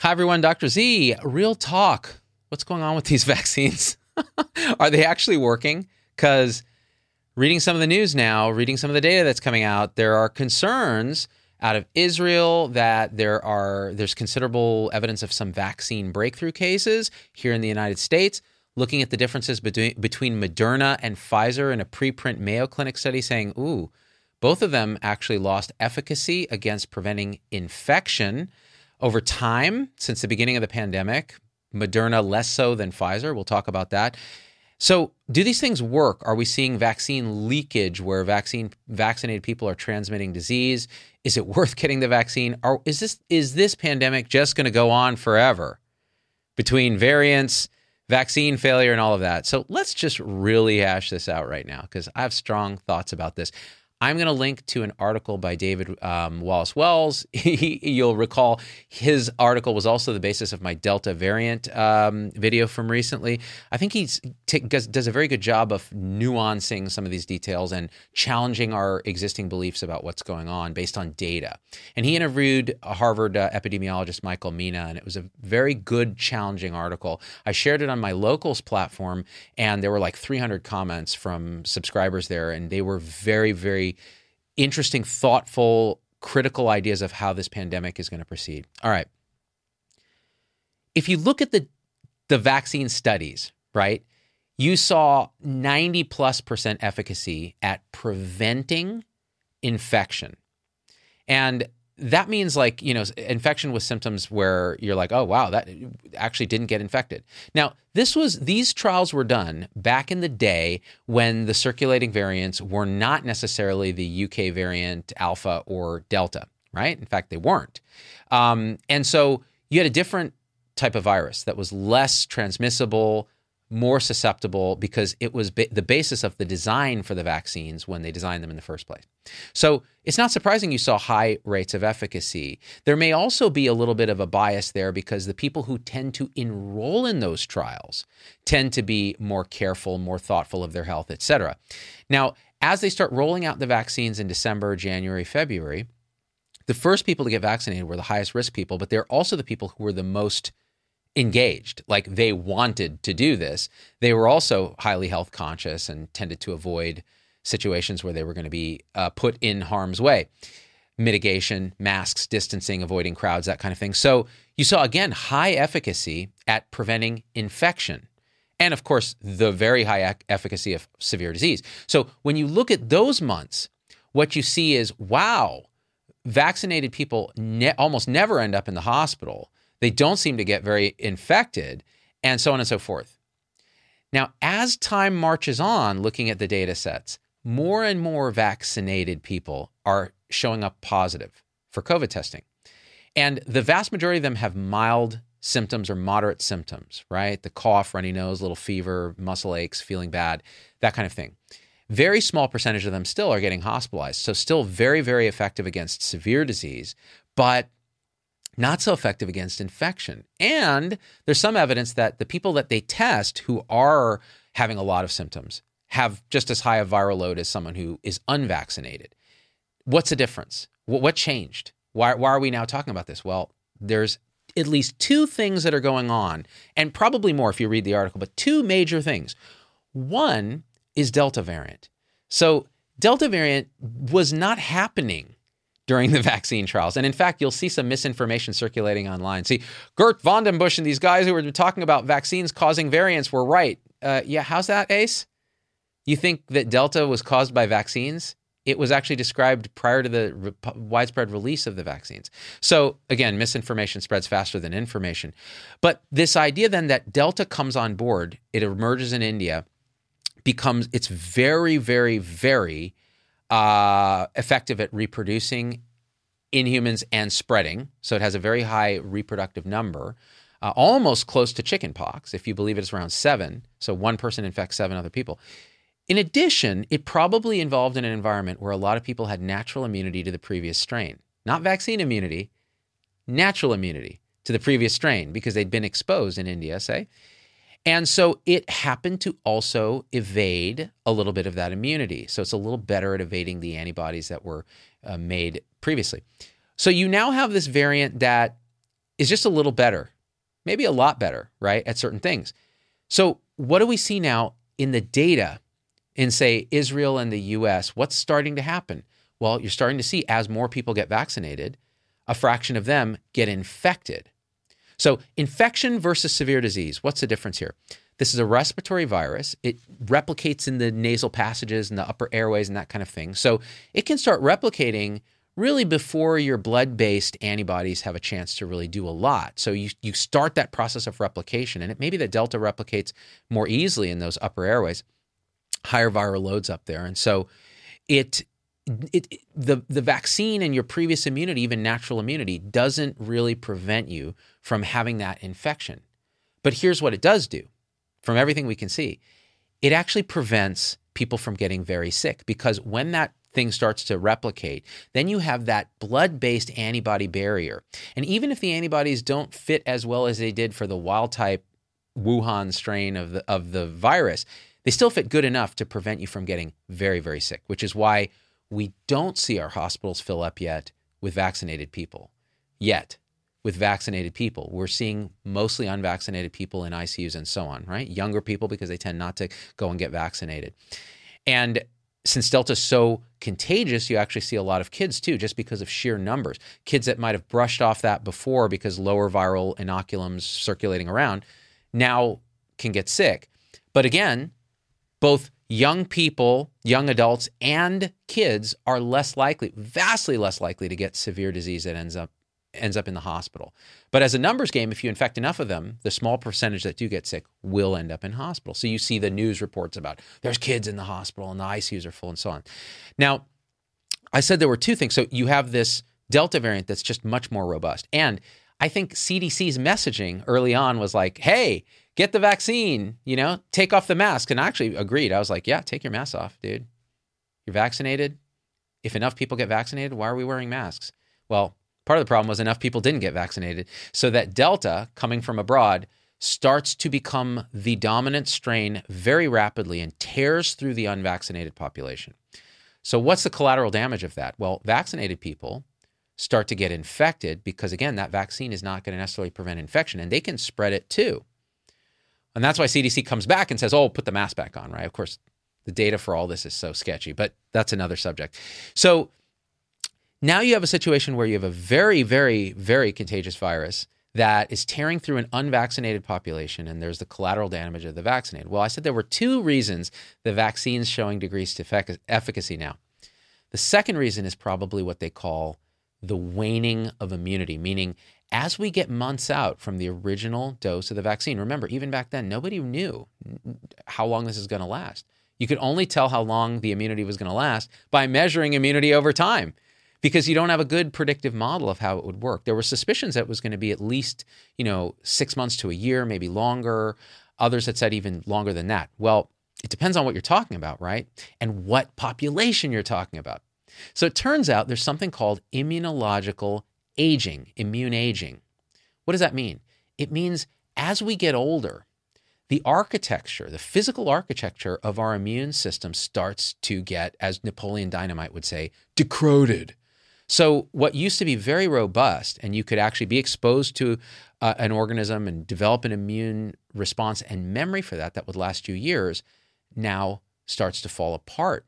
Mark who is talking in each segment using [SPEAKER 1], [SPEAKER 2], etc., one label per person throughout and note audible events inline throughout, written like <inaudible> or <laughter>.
[SPEAKER 1] Hi, everyone. Dr. Z, real talk. What's going on with these <laughs> vaccines? <laughs> Are they actually working? Because reading some of the news now, reading some of the data that's coming out, there are concerns out of Israel that there are there's considerable evidence of some vaccine breakthrough cases here in the United States. Looking at the differences between between Moderna and Pfizer in a preprint Mayo Clinic study, saying, "Ooh, both of them actually lost efficacy against preventing infection." Over time since the beginning of the pandemic. Moderna less so than Pfizer. We'll talk about that. So, do these things work? Are we seeing vaccine leakage where vaccine vaccinated people are transmitting disease? Is it worth <laughs> getting the vaccine? Or is this is this pandemic just going to go on forever between variants, vaccine failure, and all of that? So let's just really hash this out right now because I have strong thoughts about this. I'm going to link to an article by David um, Wallace Wells. <laughs> you'll recall his article was also the basis of my Delta variant um, video from recently. I think he t- does a very good job of nuancing some of these details and challenging our existing beliefs about what's going on based on data. And he interviewed a Harvard uh, epidemiologist, Michael Mina, and it was a very good, challenging article. I shared it on my locals platform, and there were like 300 comments from subscribers there, and they were very, very interesting, thoughtful, critical ideas of how this pandemic is going to proceed. All right. If you look at the the vaccine studies, right? You saw 90 plus percent efficacy at preventing infection. And that means like you know infection with symptoms where you're like oh wow that actually didn't get infected. Now this was these trials were done back in the day when the circulating variants were not necessarily the uk variant alpha or delta right? In fact they weren't. Um, and so you had a different type of virus that was less transmissible more susceptible because it was ba- the basis of the design for the vaccines when they designed them in the first place. So it's not surprising you saw high rates of efficacy. There may also be a little bit of a bias there because the people who tend to enroll in those trials tend to be more careful, more thoughtful of their health, et cetera. Now, as they start rolling out the vaccines in December, January, February, the first people to get vaccinated were the highest risk people, but they're also the people who were the most engaged, like they wanted to do this. They were also highly health conscious and tended to avoid situations where they were going to be uh, put in harm's way. Mitigation, masks, distancing, avoiding crowds, that kind of thing. So you saw again high efficacy at preventing infection. And of course, the very high efficacy of severe disease. So when you look at those months, what you see is wow, vaccinated people ne- almost never end up in the hospital they don't seem to get very infected, and so on and so forth. Now, as time marches on, looking at the data sets, more and more vaccinated people are showing up positive for COVID testing. And the vast majority of them have mild symptoms or moderate symptoms, right? The cough, runny nose, little fever, muscle aches, feeling bad, that kind of thing. Very small percentage of them still are getting hospitalized. So, still very, very effective against severe disease, but not so effective against infection. And there's some evidence that the people that they test who are having a lot of symptoms have just as high a viral load as someone who is unvaccinated. What's the difference? What changed? Why, why are we now talking about this? Well, there's at least two things that are going on, and probably more if you read the article, but two major things. One is Delta variant. So, Delta variant was not happening during the <laughs> vaccine trials. And in fact, you'll see some misinformation circulating online. See, Geert Vanden Bossche and these guys who were talking about vaccines causing variants were right. Uh, yeah, how's that, Ace? You think that Delta was caused by vaccines? It was actually described prior to the re- widespread release of the vaccines. So, again, misinformation spreads faster than information. But this idea then that Delta comes on board, it emerges in India, becomes, it's very, very, very uh, effective at reproducing in humans and spreading. So it has a very high reproductive number, uh, almost close to chickenpox, if you believe it's around seven. So one person infects seven other people. In addition, it probably involved in an environment where a lot of people had natural immunity to the previous strain, not vaccine immunity, natural immunity to the previous strain because they'd been exposed in India, say. And so it happened to also evade a little bit of that immunity. So it's a little better at evading the antibodies that were uh, made previously. So you now have this variant that is just a little better, maybe a lot better, right, at certain things. So what do we see now in the data in, say, Israel and the US? What's starting to happen? Well, you're starting to see as more people get vaccinated, a fraction of them get infected. So, infection versus severe disease, what's the difference here? This is a respiratory virus. It replicates in the nasal passages and the upper airways and that kind of thing. So, it can start replicating really before your blood based antibodies have a chance to really do a lot. So, you, you start that process of replication, and it may be that Delta replicates more easily in those upper airways, higher viral loads up there. And so, it it, the the vaccine and your previous immunity, even natural immunity, doesn't really prevent you from having that infection. But here's what it does do, from everything we can see, it actually prevents people from getting very sick because when that thing starts to replicate, then you have that blood-based antibody barrier. And even if the antibodies don't fit as well as they did for the wild type Wuhan strain of the of the virus, they still fit good enough to prevent you from getting very very sick, which is why we don't see our hospitals fill up yet with vaccinated people. Yet, with vaccinated people. We're seeing mostly unvaccinated people in ICUs and so on, right? Younger people because they tend not to go and get vaccinated. And since Delta is so contagious, you actually see a lot of kids too, just because of sheer numbers. Kids that might have brushed off that before because lower viral inoculums circulating around now can get sick. But again, both young people, young adults, and kids are less likely, vastly less likely to get severe disease that ends up ends up in the hospital. But as a numbers game, if you infect enough of them, the small percentage that do get sick will end up in hospital. So you see the news reports about there's kids in the hospital and the ICUs are full and so on. Now, I said there were two things. So you have this Delta variant that's just much more robust. And I think CDC's messaging early on was like, hey, get the vaccine, you know, take off the mask. And I actually agreed. I was like, yeah, take your mask off, dude. You're vaccinated. If enough people get vaccinated, why are we wearing masks? Well, part of the problem was enough people didn't get vaccinated. So that Delta coming from abroad starts to become the dominant strain very rapidly and tears through the unvaccinated population. So, what's the collateral damage of that? Well, vaccinated people start to get infected because, again, that vaccine is not going to necessarily prevent infection and they can spread it too. And that's why CDC comes back and says, oh, put the mask back on, right? Of course, the data for all this is so sketchy, but that's another subject. So now you have a situation where you have a very, very, very contagious virus that is tearing through an unvaccinated population, and there's the collateral damage of the vaccinated. Well, I said there were two reasons the vaccine's showing degrees to efficacy now. The second reason is probably what they call the waning of immunity, meaning as we get months out from the original dose of the vaccine, remember, even back then, nobody knew how long this is going to last. You could only tell how long the immunity was going to last by measuring immunity over time because you don't have a good predictive model of how it would work. There were suspicions that it was going to be at least, you know, six months to a year, maybe longer. Others had said even longer than that. Well, it depends on what you're talking about, right? And what population you're talking about. So it turns out there's something called immunological aging, immune aging. What does that mean? It means as we get older, the architecture, the physical architecture of our immune system starts to get, as Napoleon Dynamite would say, decroded. So, what used to be very robust, and you could actually be exposed to uh, an organism and develop an immune response and memory for that that would last you years, now starts to fall apart.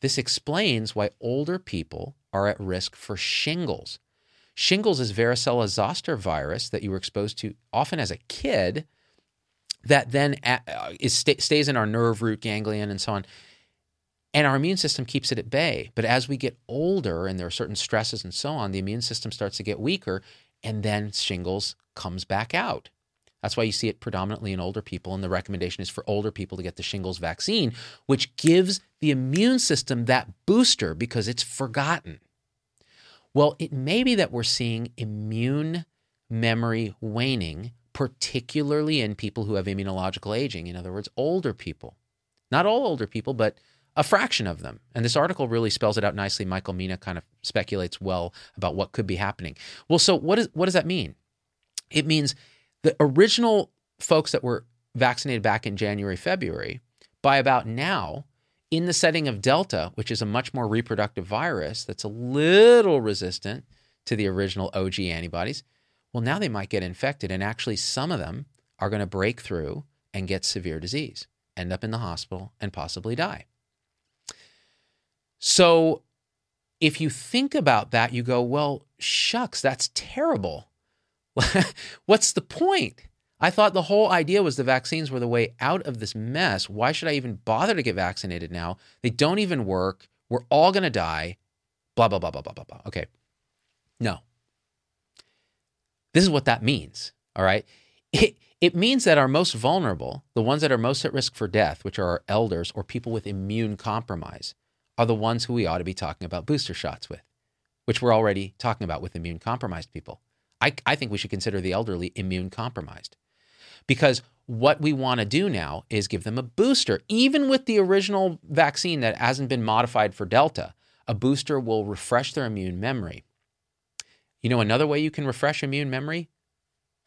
[SPEAKER 1] This explains why older people are at risk for shingles. Shingles is varicella zoster virus that you were exposed to often as a kid that then uh, is, stays in our nerve root ganglion and so on. And our immune system keeps it at bay. But as we get older and there are certain stresses and so on, the immune system starts to get weaker and then shingles comes back out. That's why you see it predominantly in older people. And the recommendation is for older people to get the shingles vaccine, which gives the immune system that booster because it's forgotten. Well, it may be that we're seeing immune memory waning, particularly in people who have immunological aging. In other words, older people. Not all older people, but a fraction of them. And this article really spells it out nicely. Michael Mina kind of speculates well about what could be happening. Well, so what, is, what does that mean? It means the original folks that were vaccinated back in January, February, by about now, in the setting of Delta, which is a much more reproductive virus that's a little resistant to the original OG antibodies, well, now they might get infected. And actually, some of them are going to break through and get severe disease, end up in the hospital, and possibly die. So, if you think about that, you go, well, shucks, that's terrible. <laughs> What's the point? I thought the whole idea was the vaccines were the way out of this mess. Why should I even bother to get vaccinated now? They don't even work. We're all going to die. Blah, blah, blah, blah, blah, blah, blah. Okay. No. This is what that means. All right. It, it means that our most vulnerable, the ones that are most at risk for death, which are our elders or people with immune compromise, are the ones who we ought to be talking about booster shots with, which we're already talking about with immune compromised people. I, I think we should consider the elderly immune compromised because what we want to do now is give them a booster. Even with the original vaccine that hasn't been modified for Delta, a booster will refresh their immune memory. You know, another way you can refresh immune memory?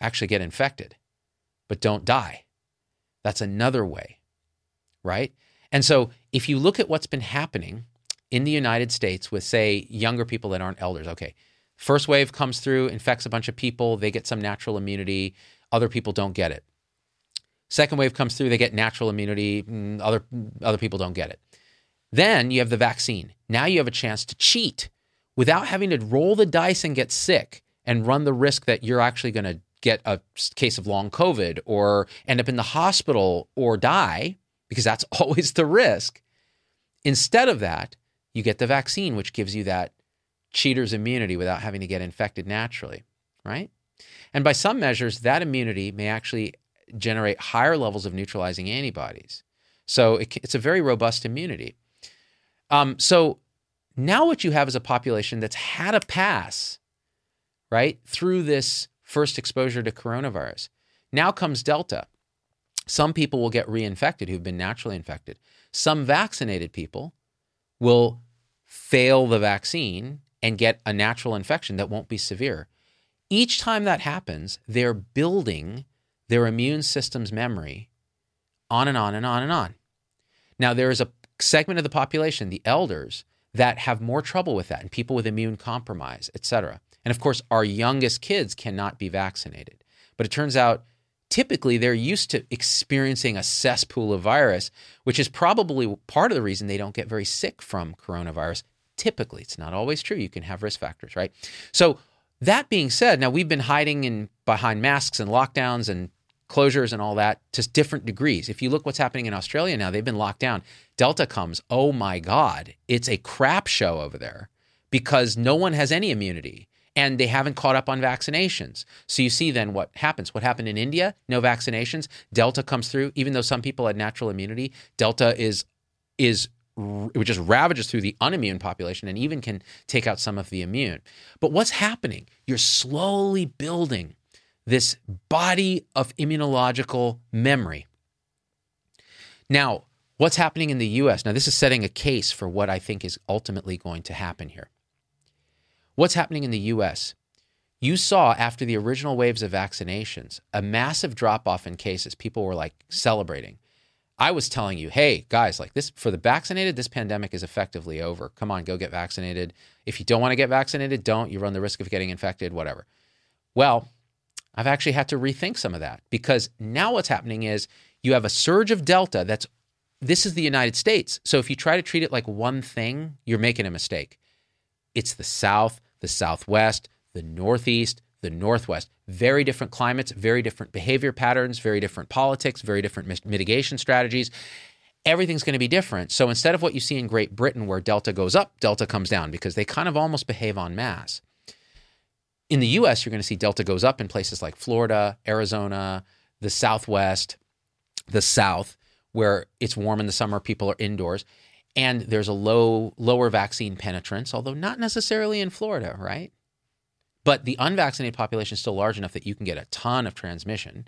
[SPEAKER 1] Actually get infected, but don't die. That's another way, right? And so if you look at what's been happening in the United States with, say, younger people that aren't elders, okay, First wave comes through, infects a bunch of people, they get some natural immunity, other people don't get it. Second wave comes through, they get natural immunity, mm, other other people don't get it. Then you have the vaccine. Now you have a chance to cheat without having to roll the dice and get sick and run the risk that you're actually going to get a case of long COVID or end up in the hospital or die, because that's <laughs> always the risk. Instead of that, you get the vaccine, which gives you that cheater's immunity without having to get infected naturally, right? And by some measures, that immunity may actually generate higher levels of neutralizing antibodies. So it, it's a very robust immunity. Um, so now what you have is a population that's had a pass, right, through this first exposure to coronavirus. Now comes Delta. Some people will get reinfected who've been naturally infected. Some vaccinated people will fail the vaccine and get a natural infection that won't be severe. Each time that happens, they're building their immune system's memory on and on and on and on. Now, there is a segment of the population, the elders, that have more trouble with that and people with immune compromise, et cetera. And of course, our youngest kids cannot be vaccinated. But it turns out typically they're used to experiencing a cesspool of virus, which is probably part of the reason they don't get very sick from coronavirus Typically, it's not always true. You can have risk factors, right? So, that being said, now we've been hiding in behind masks and lockdowns and closures and all that to different degrees. If you look what's happening in Australia now, they've been locked down. Delta comes, oh my God, it's a crap show over there because no one has any immunity and they haven't caught up on vaccinations. So you see then what happens. What happened in India? No vaccinations. Delta comes through, even though some people had natural immunity. Delta is is it just ravages through the unimmune population and even can take out some of the immune. But what's happening? You're slowly building this body of immunological memory. Now, what's happening in the US? Now, this is setting a case for what I think is ultimately going to happen here. What's happening in the US? You saw after the original waves of vaccinations a massive drop off in cases. People were like celebrating. I was telling you, hey, guys, like this for the vaccinated, this pandemic is effectively over. Come on, go get vaccinated. If you don't want to get vaccinated, don't. You run the risk of getting infected, whatever. Well, I've actually had to rethink some of that because now what's happening is you have a surge of Delta that's this is the United States. So if you try to treat it like one thing, you're making a mistake. It's the South, the Southwest, the Northeast, the Northwest. Very different climates, very different behavior patterns, very different politics, very different mitigation strategies. Everything's going to be different. So instead of what you see in Great Britain, where Delta goes up, Delta comes down because they kind of almost behave en masse. In the US, you're going to see Delta goes up in places like Florida, Arizona, the Southwest, the South, where it's warm in the summer, people are indoors. And there's a low, lower vaccine penetrance, although not necessarily in Florida, right? But the unvaccinated population is still large enough that you can get a ton of transmission.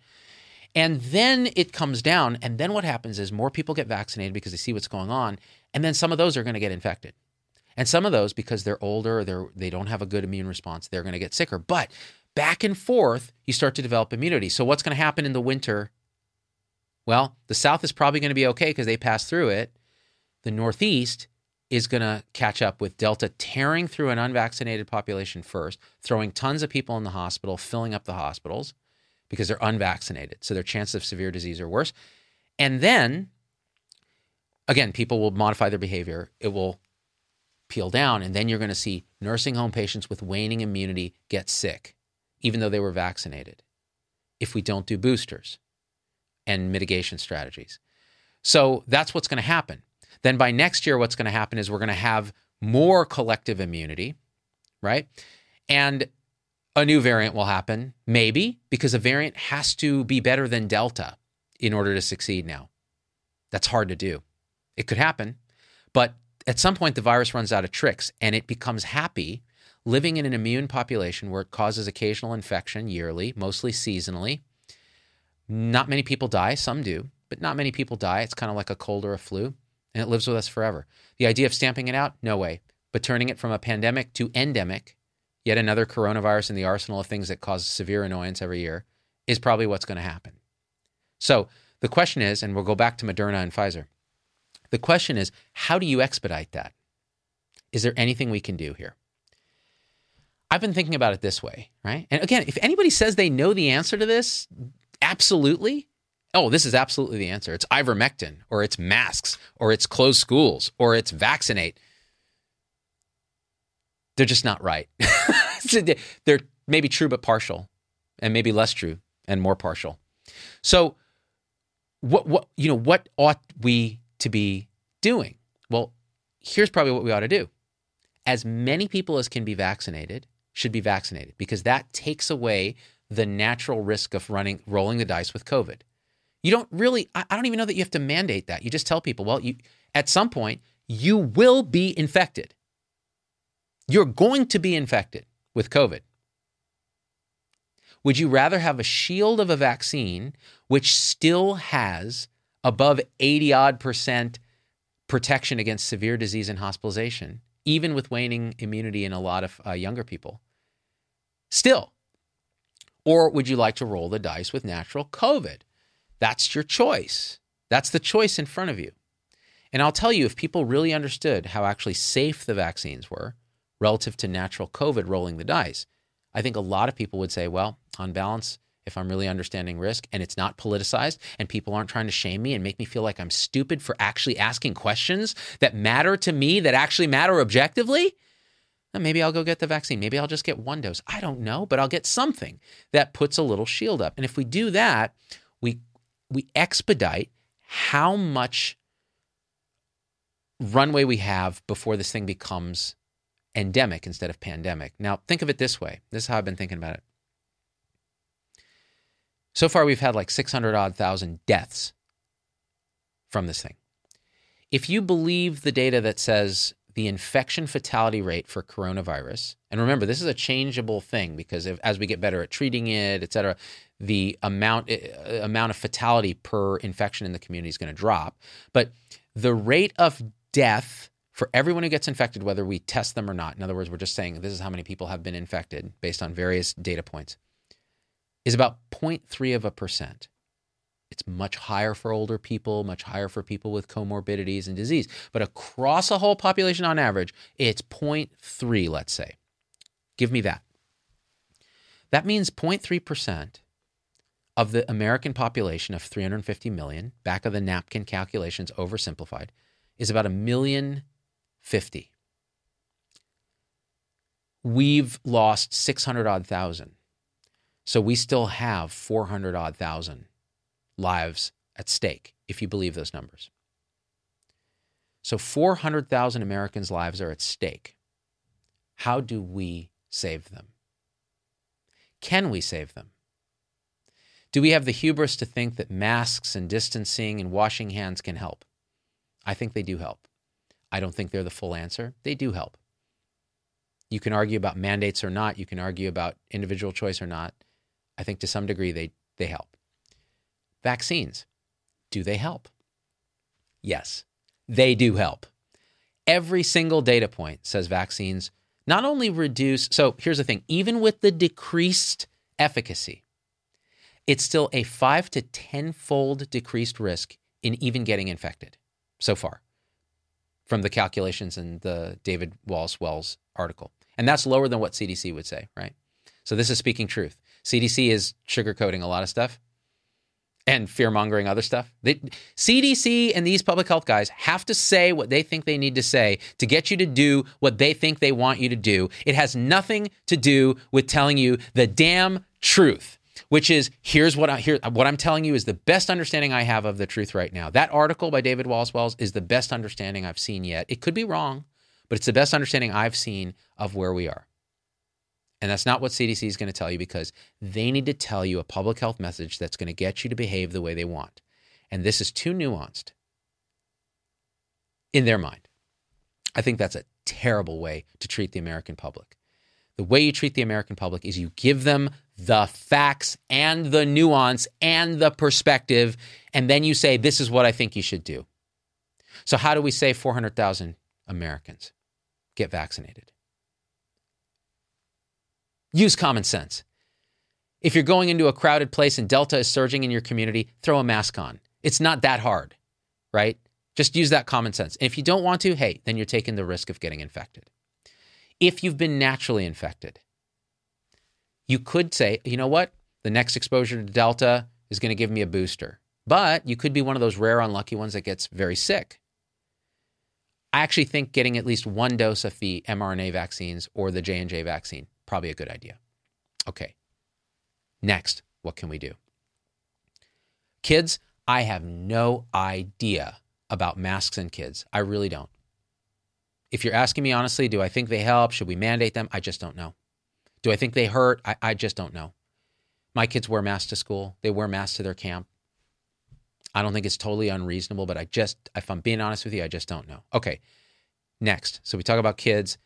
[SPEAKER 1] And then it comes down. And then what happens is more people get vaccinated because they see what's going on. And then some of those are going to get infected. And some of those, because they're older they're, they don't have a good immune response, they're going to get sicker. But back and forth, you start to develop immunity. So what's going to happen in the winter? Well, the South is probably going to be okay because they pass through it. The Northeast is going to catch up with Delta tearing through an unvaccinated population first, throwing tons of people in the hospital, filling up the hospitals because they're unvaccinated. So their chances of severe disease are worse. And then, again, people will modify their behavior. It will peel down. And then you're going to see nursing home patients with waning immunity get sick, even though they were vaccinated, if we don't do boosters and mitigation strategies. So that's what's going to happen. Then by next year, what's going to happen is we're going to have more collective immunity, right? And a new variant will happen, maybe, because a variant has to be better than Delta in order to succeed now. That's hard to do. It could happen, but at some point, the virus runs out of tricks and it becomes happy living in an immune population where it causes occasional infection yearly, mostly seasonally. Not many people die, some do, but not many people die. It's kind of like a cold or a flu and it lives with us forever. The idea of stamping it out, no way. But turning it from a pandemic to endemic, yet another coronavirus in the arsenal of things that cause severe annoyance every year, is probably what's going to happen. So the question is, and we'll go back to Moderna and Pfizer. The question is, how do you expedite that? Is there anything we can do here? I've been thinking about it this way, right? And again, if anybody says they know the answer to this, absolutely, oh, this is absolutely the answer. It's ivermectin, or it's masks, or it's closed schools, or it's vaccinate. They're just not right. <laughs> They're maybe true, but partial, and maybe less true and more partial. So, what, what, you know, what ought we to be doing? Well, here's probably what we ought to do. As many people as can be vaccinated should be vaccinated because that takes away the natural risk of running rolling the dice with COVID. You don't really, I don't even know that you have to mandate that. You just tell people, well, you at some point, you will be infected. You're going to be infected with COVID. Would you rather have a shield of a vaccine which still has above 80 odd percent protection against severe disease and hospitalization, even with waning immunity in a lot of uh, younger people? Still. Or would you like to roll the dice with natural COVID? That's your choice. That's the choice in front of you. And I'll tell you, if people really understood how actually safe the vaccines were relative to natural COVID rolling the dice, I think a lot of people would say, well, on balance, if I'm really understanding risk and it's not politicized and people aren't trying to shame me and make me feel like I'm stupid for actually asking questions that matter to me, that actually matter objectively, then maybe I'll go get the vaccine. Maybe I'll just get one dose. I don't know, but I'll get something that puts a little shield up. And if we do that, we we expedite how much runway we have before this thing becomes endemic instead of pandemic. Now, think of it this way. This is how I've been thinking about it. So far, we've had like 600 odd thousand deaths from this thing. If you believe the data that says the infection fatality rate for coronavirus, and remember, this is a changeable thing because if, as we get better at treating it, et cetera, the amount uh, amount of fatality per infection in the community is going to drop. But the rate of death for everyone who gets infected, whether we test them or not, in other words, we're just saying this is how many people have been infected based on various data points, is about 0.3 of a percent. It's much higher for older people, much higher for people with comorbidities and disease. But across a whole population on average, it's 0.3, let's say. Give me that. That means 0.3% of the American population of 350 million, back of the napkin calculations oversimplified, is about a million fifty. We've lost 600 odd thousand. So we still have 400 odd thousand lives at stake, if you believe those numbers. So 400,000 Americans' lives are at stake. How do we save them? Can we save them? Do we have the hubris to think that masks and distancing and washing hands can help? I think they do help. I don't think they're the full answer. They do help. You can argue about mandates or not. You can argue about individual choice or not. I think to some degree they, they help. Vaccines, do they help? Yes, they do help. Every single data point says vaccines not only reduce, so here's the thing even with the decreased efficacy, it's still a five to 10 fold decreased risk in even getting infected so far from the calculations in the David Wallace Wells article. And that's lower than what CDC would say, right? So this is speaking truth. CDC is sugarcoating a lot of stuff and fear mongering other stuff. CDC and these public health guys have to say what they think they need to say to get you to do what they think they want you to do. It has nothing to do with telling you the damn truth which is here's what I here what I'm telling you is the best understanding I have of the truth right now. That article by David Wallace Wells is the best understanding I've seen yet. It could be wrong, but it's the best understanding I've seen of where we are. And that's not what CDC is going to tell you because they need to tell you a public health message that's going to get you to behave the way they want. And this is too nuanced in their mind. I think that's a terrible way to treat the American public. The way you treat the American public is you give them the facts and the nuance and the perspective, and then you say, This is what I think you should do. So, how do we say 400,000 Americans get vaccinated? Use common sense. If you're going into a crowded place and Delta is surging in your community, throw a mask on. It's not that hard, right? Just use that common sense. And if you don't want to, hey, then you're taking the risk of getting infected. If you've been naturally infected, you could say, you know what? The next exposure to Delta is going to give me a booster. But you could be one of those rare, unlucky ones that gets very sick. I actually think getting at least one dose of the mRNA vaccines or the J&J vaccine, probably a good idea. Okay. Next, what can we do? Kids, I have no idea about masks and kids. I really don't. If you're asking me honestly, do I think they help? Should we mandate them? I just don't know. Do I think they hurt? I, I just don't know. My kids wear masks to school, they wear masks to their camp. I don't think it's totally unreasonable, but I just, if I'm being honest with you, I just don't know. Okay, next. So we talk about kids.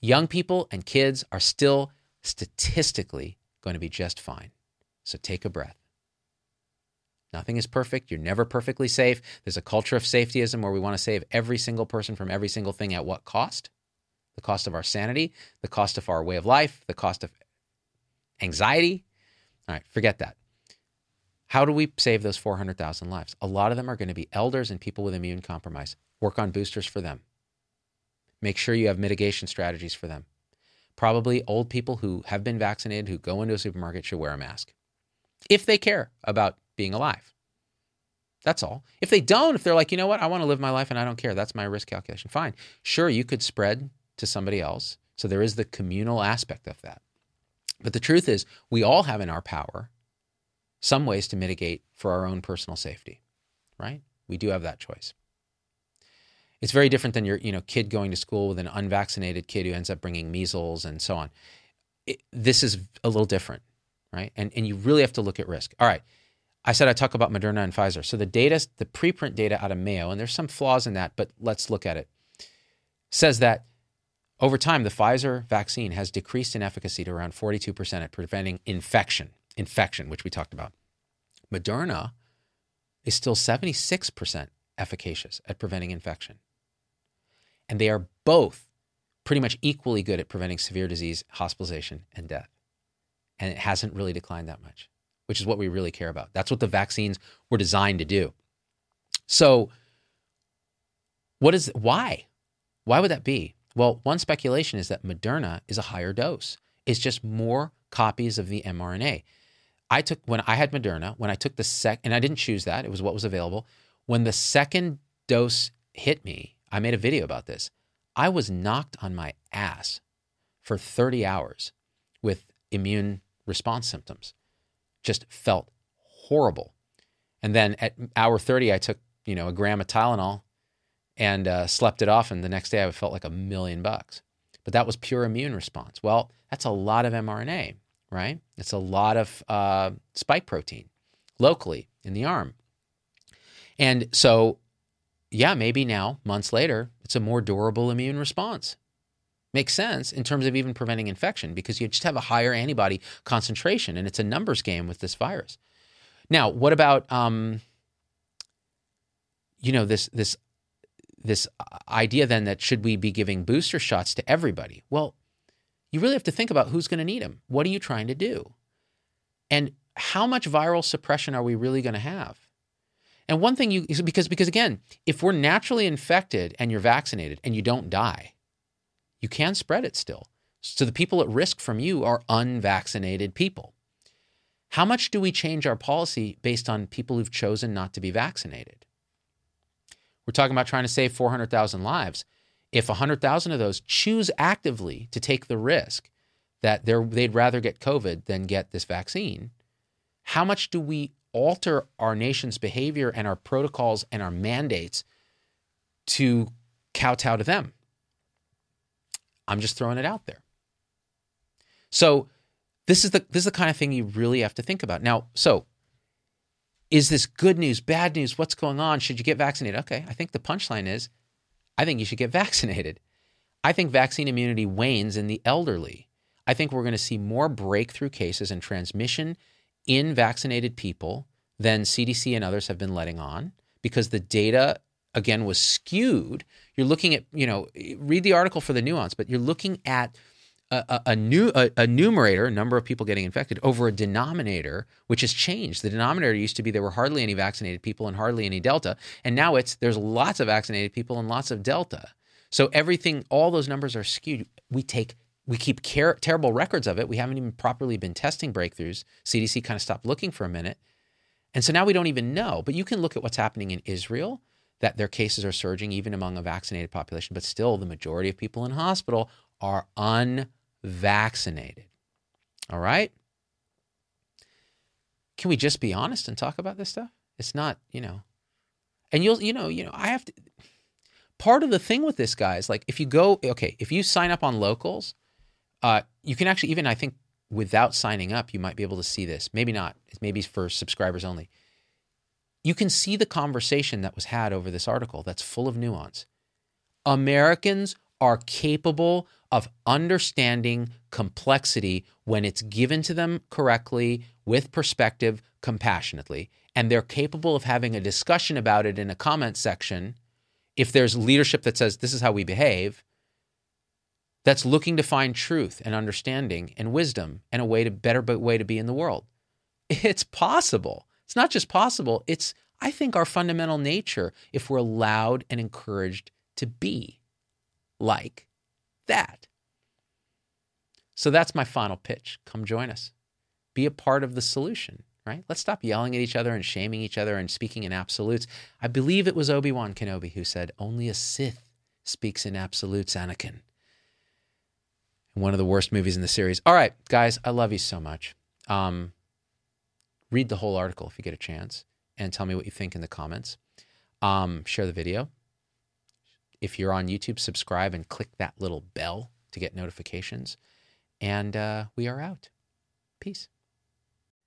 [SPEAKER 1] Young people and kids are still statistically going to be just fine. So take a breath. Nothing is perfect. You're never perfectly safe. There's a culture of safetyism where we want to save every single person from every single thing at what cost? the cost of our sanity, the cost of our way of life, the cost of anxiety. All right, forget that. How do we save those 400,000 lives? A lot of them are going to be elders and people with immune compromise. Work on boosters for them. Make sure you have mitigation strategies for them. Probably old people who have been vaccinated who go into a supermarket should wear a mask if they care about being alive. That's all. If they don't, if they're like, you know what, I want to live my life and I don't care, that's my risk calculation. Fine. Sure, you could spread to somebody else. So there is the communal aspect of that. But the truth is, we all have in our power some ways to mitigate for our own personal safety, right? We do have that choice. It's very different than your, you know, kid going to school with an unvaccinated kid who ends up bringing measles and so on. It, this is a little different, right? And and you really have to look at risk. All right. I said I talk about Moderna and Pfizer. So the data, the preprint data out of Mayo, and there's some flaws in that, but let's look at it. Says that over time, the Pfizer vaccine has decreased in efficacy to around 42% at preventing infection, infection, which we talked about. Moderna is still 76% efficacious at preventing infection. And they are both pretty much equally good at preventing severe disease, hospitalization, and death. And it hasn't really declined that much, which is what we really care about. That's what the vaccines were designed to do. So, what is why? Why would that be? Well, one speculation is that Moderna is a higher dose. It's just more copies of the mRNA. I took when I had Moderna, when I took the sec, and I didn't choose that, it was what was available. When the second dose hit me, I made a video about this. I was knocked on my ass for 30 hours with immune response symptoms. Just felt horrible. And then at hour 30, I took, you know, a gram of Tylenol and uh, slept it off. And the next day I felt like a million bucks. But that was pure immune response. Well, that's a lot of mRNA, right? It's a lot of uh, spike protein locally in the arm. And so, yeah, maybe now, months later, it's a more durable immune response. Makes sense in terms of even preventing infection because you just have a higher antibody concentration and it's a numbers game with this virus. Now, what about um, you know this this this idea then that should we be giving booster shots to everybody? Well, you really have to think about who's going to need them. What are you trying to do? And how much viral suppression are we really going to have? And one thing you because because again, if we're naturally infected and you're vaccinated and you don't die, you can spread it still. So the people at risk from you are unvaccinated people. How much do we change our policy based on people who've chosen not to be vaccinated? We're talking about trying to save 400,000 lives. If 100,000 of those choose actively to take the risk that they'd rather get COVID than get this vaccine, how much do we alter our nation's behavior and our protocols and our mandates to kowtow to them? I'm just throwing it out there. So this is the this is the kind of thing you really have to think about. Now, so is this good news, bad news? What's going on? Should you get vaccinated? Okay, I think the punchline is I think you should get <laughs> vaccinated. I think vaccine immunity wanes in the elderly. I think we're going to see more breakthrough cases and transmission in vaccinated people than CDC and others have been letting on because the data again was skewed. You're looking at, you know, read the article for the nuance, but you're looking at a, a, new a, a, numerator, number of people getting infected, over a denominator, which has changed. The denominator used to be there were hardly any vaccinated people and hardly any delta, and now it's there's lots of vaccinated people and lots of delta. So everything, all those numbers are skewed. We take we keep care, terrible records of it. We haven't even properly been testing breakthroughs. CDC kind of stopped looking for a minute, and so now we don't even know. But you can look at what's happening in Israel. That their cases are surging even among a vaccinated population, but still the majority of people in hospital are unvaccinated. All right? Can we just be honest and talk about this stuff? It's not, you know. And you'll, you know, you know, I have to part of the thing with this guy is like if you go okay, if you sign up on locals, uh, you can actually even I think without signing up, you might be able to see this. Maybe not. Maybe for subscribers only. You can see the conversation that was had over this article that's full of nuance. Americans are capable of understanding complexity when it's given to them correctly, with perspective, compassionately, and they're capable of having a discussion about it in a comment section. If there's leadership that says, this is how we behave, that's looking to find truth and understanding and wisdom and a way to better way to be in the world. It's possible. It's not just possible, it's, I think, our fundamental nature if we're allowed and encouraged to be like that. So that's my final pitch. Come join us. Be a part of the solution, right? Let's stop yelling at each other and shaming each other and speaking in absolutes. I believe it was Obi Wan Kenobi who said, Only a Sith speaks in absolutes, Anakin. One of the worst movies in the series. All right, guys, I love you so much. Um, read the whole article if you get a chance and tell me what you think in the comments. Um, share the video. If you're on YouTube, subscribe and click that little bell to get notifications. And uh, we are out. Peace.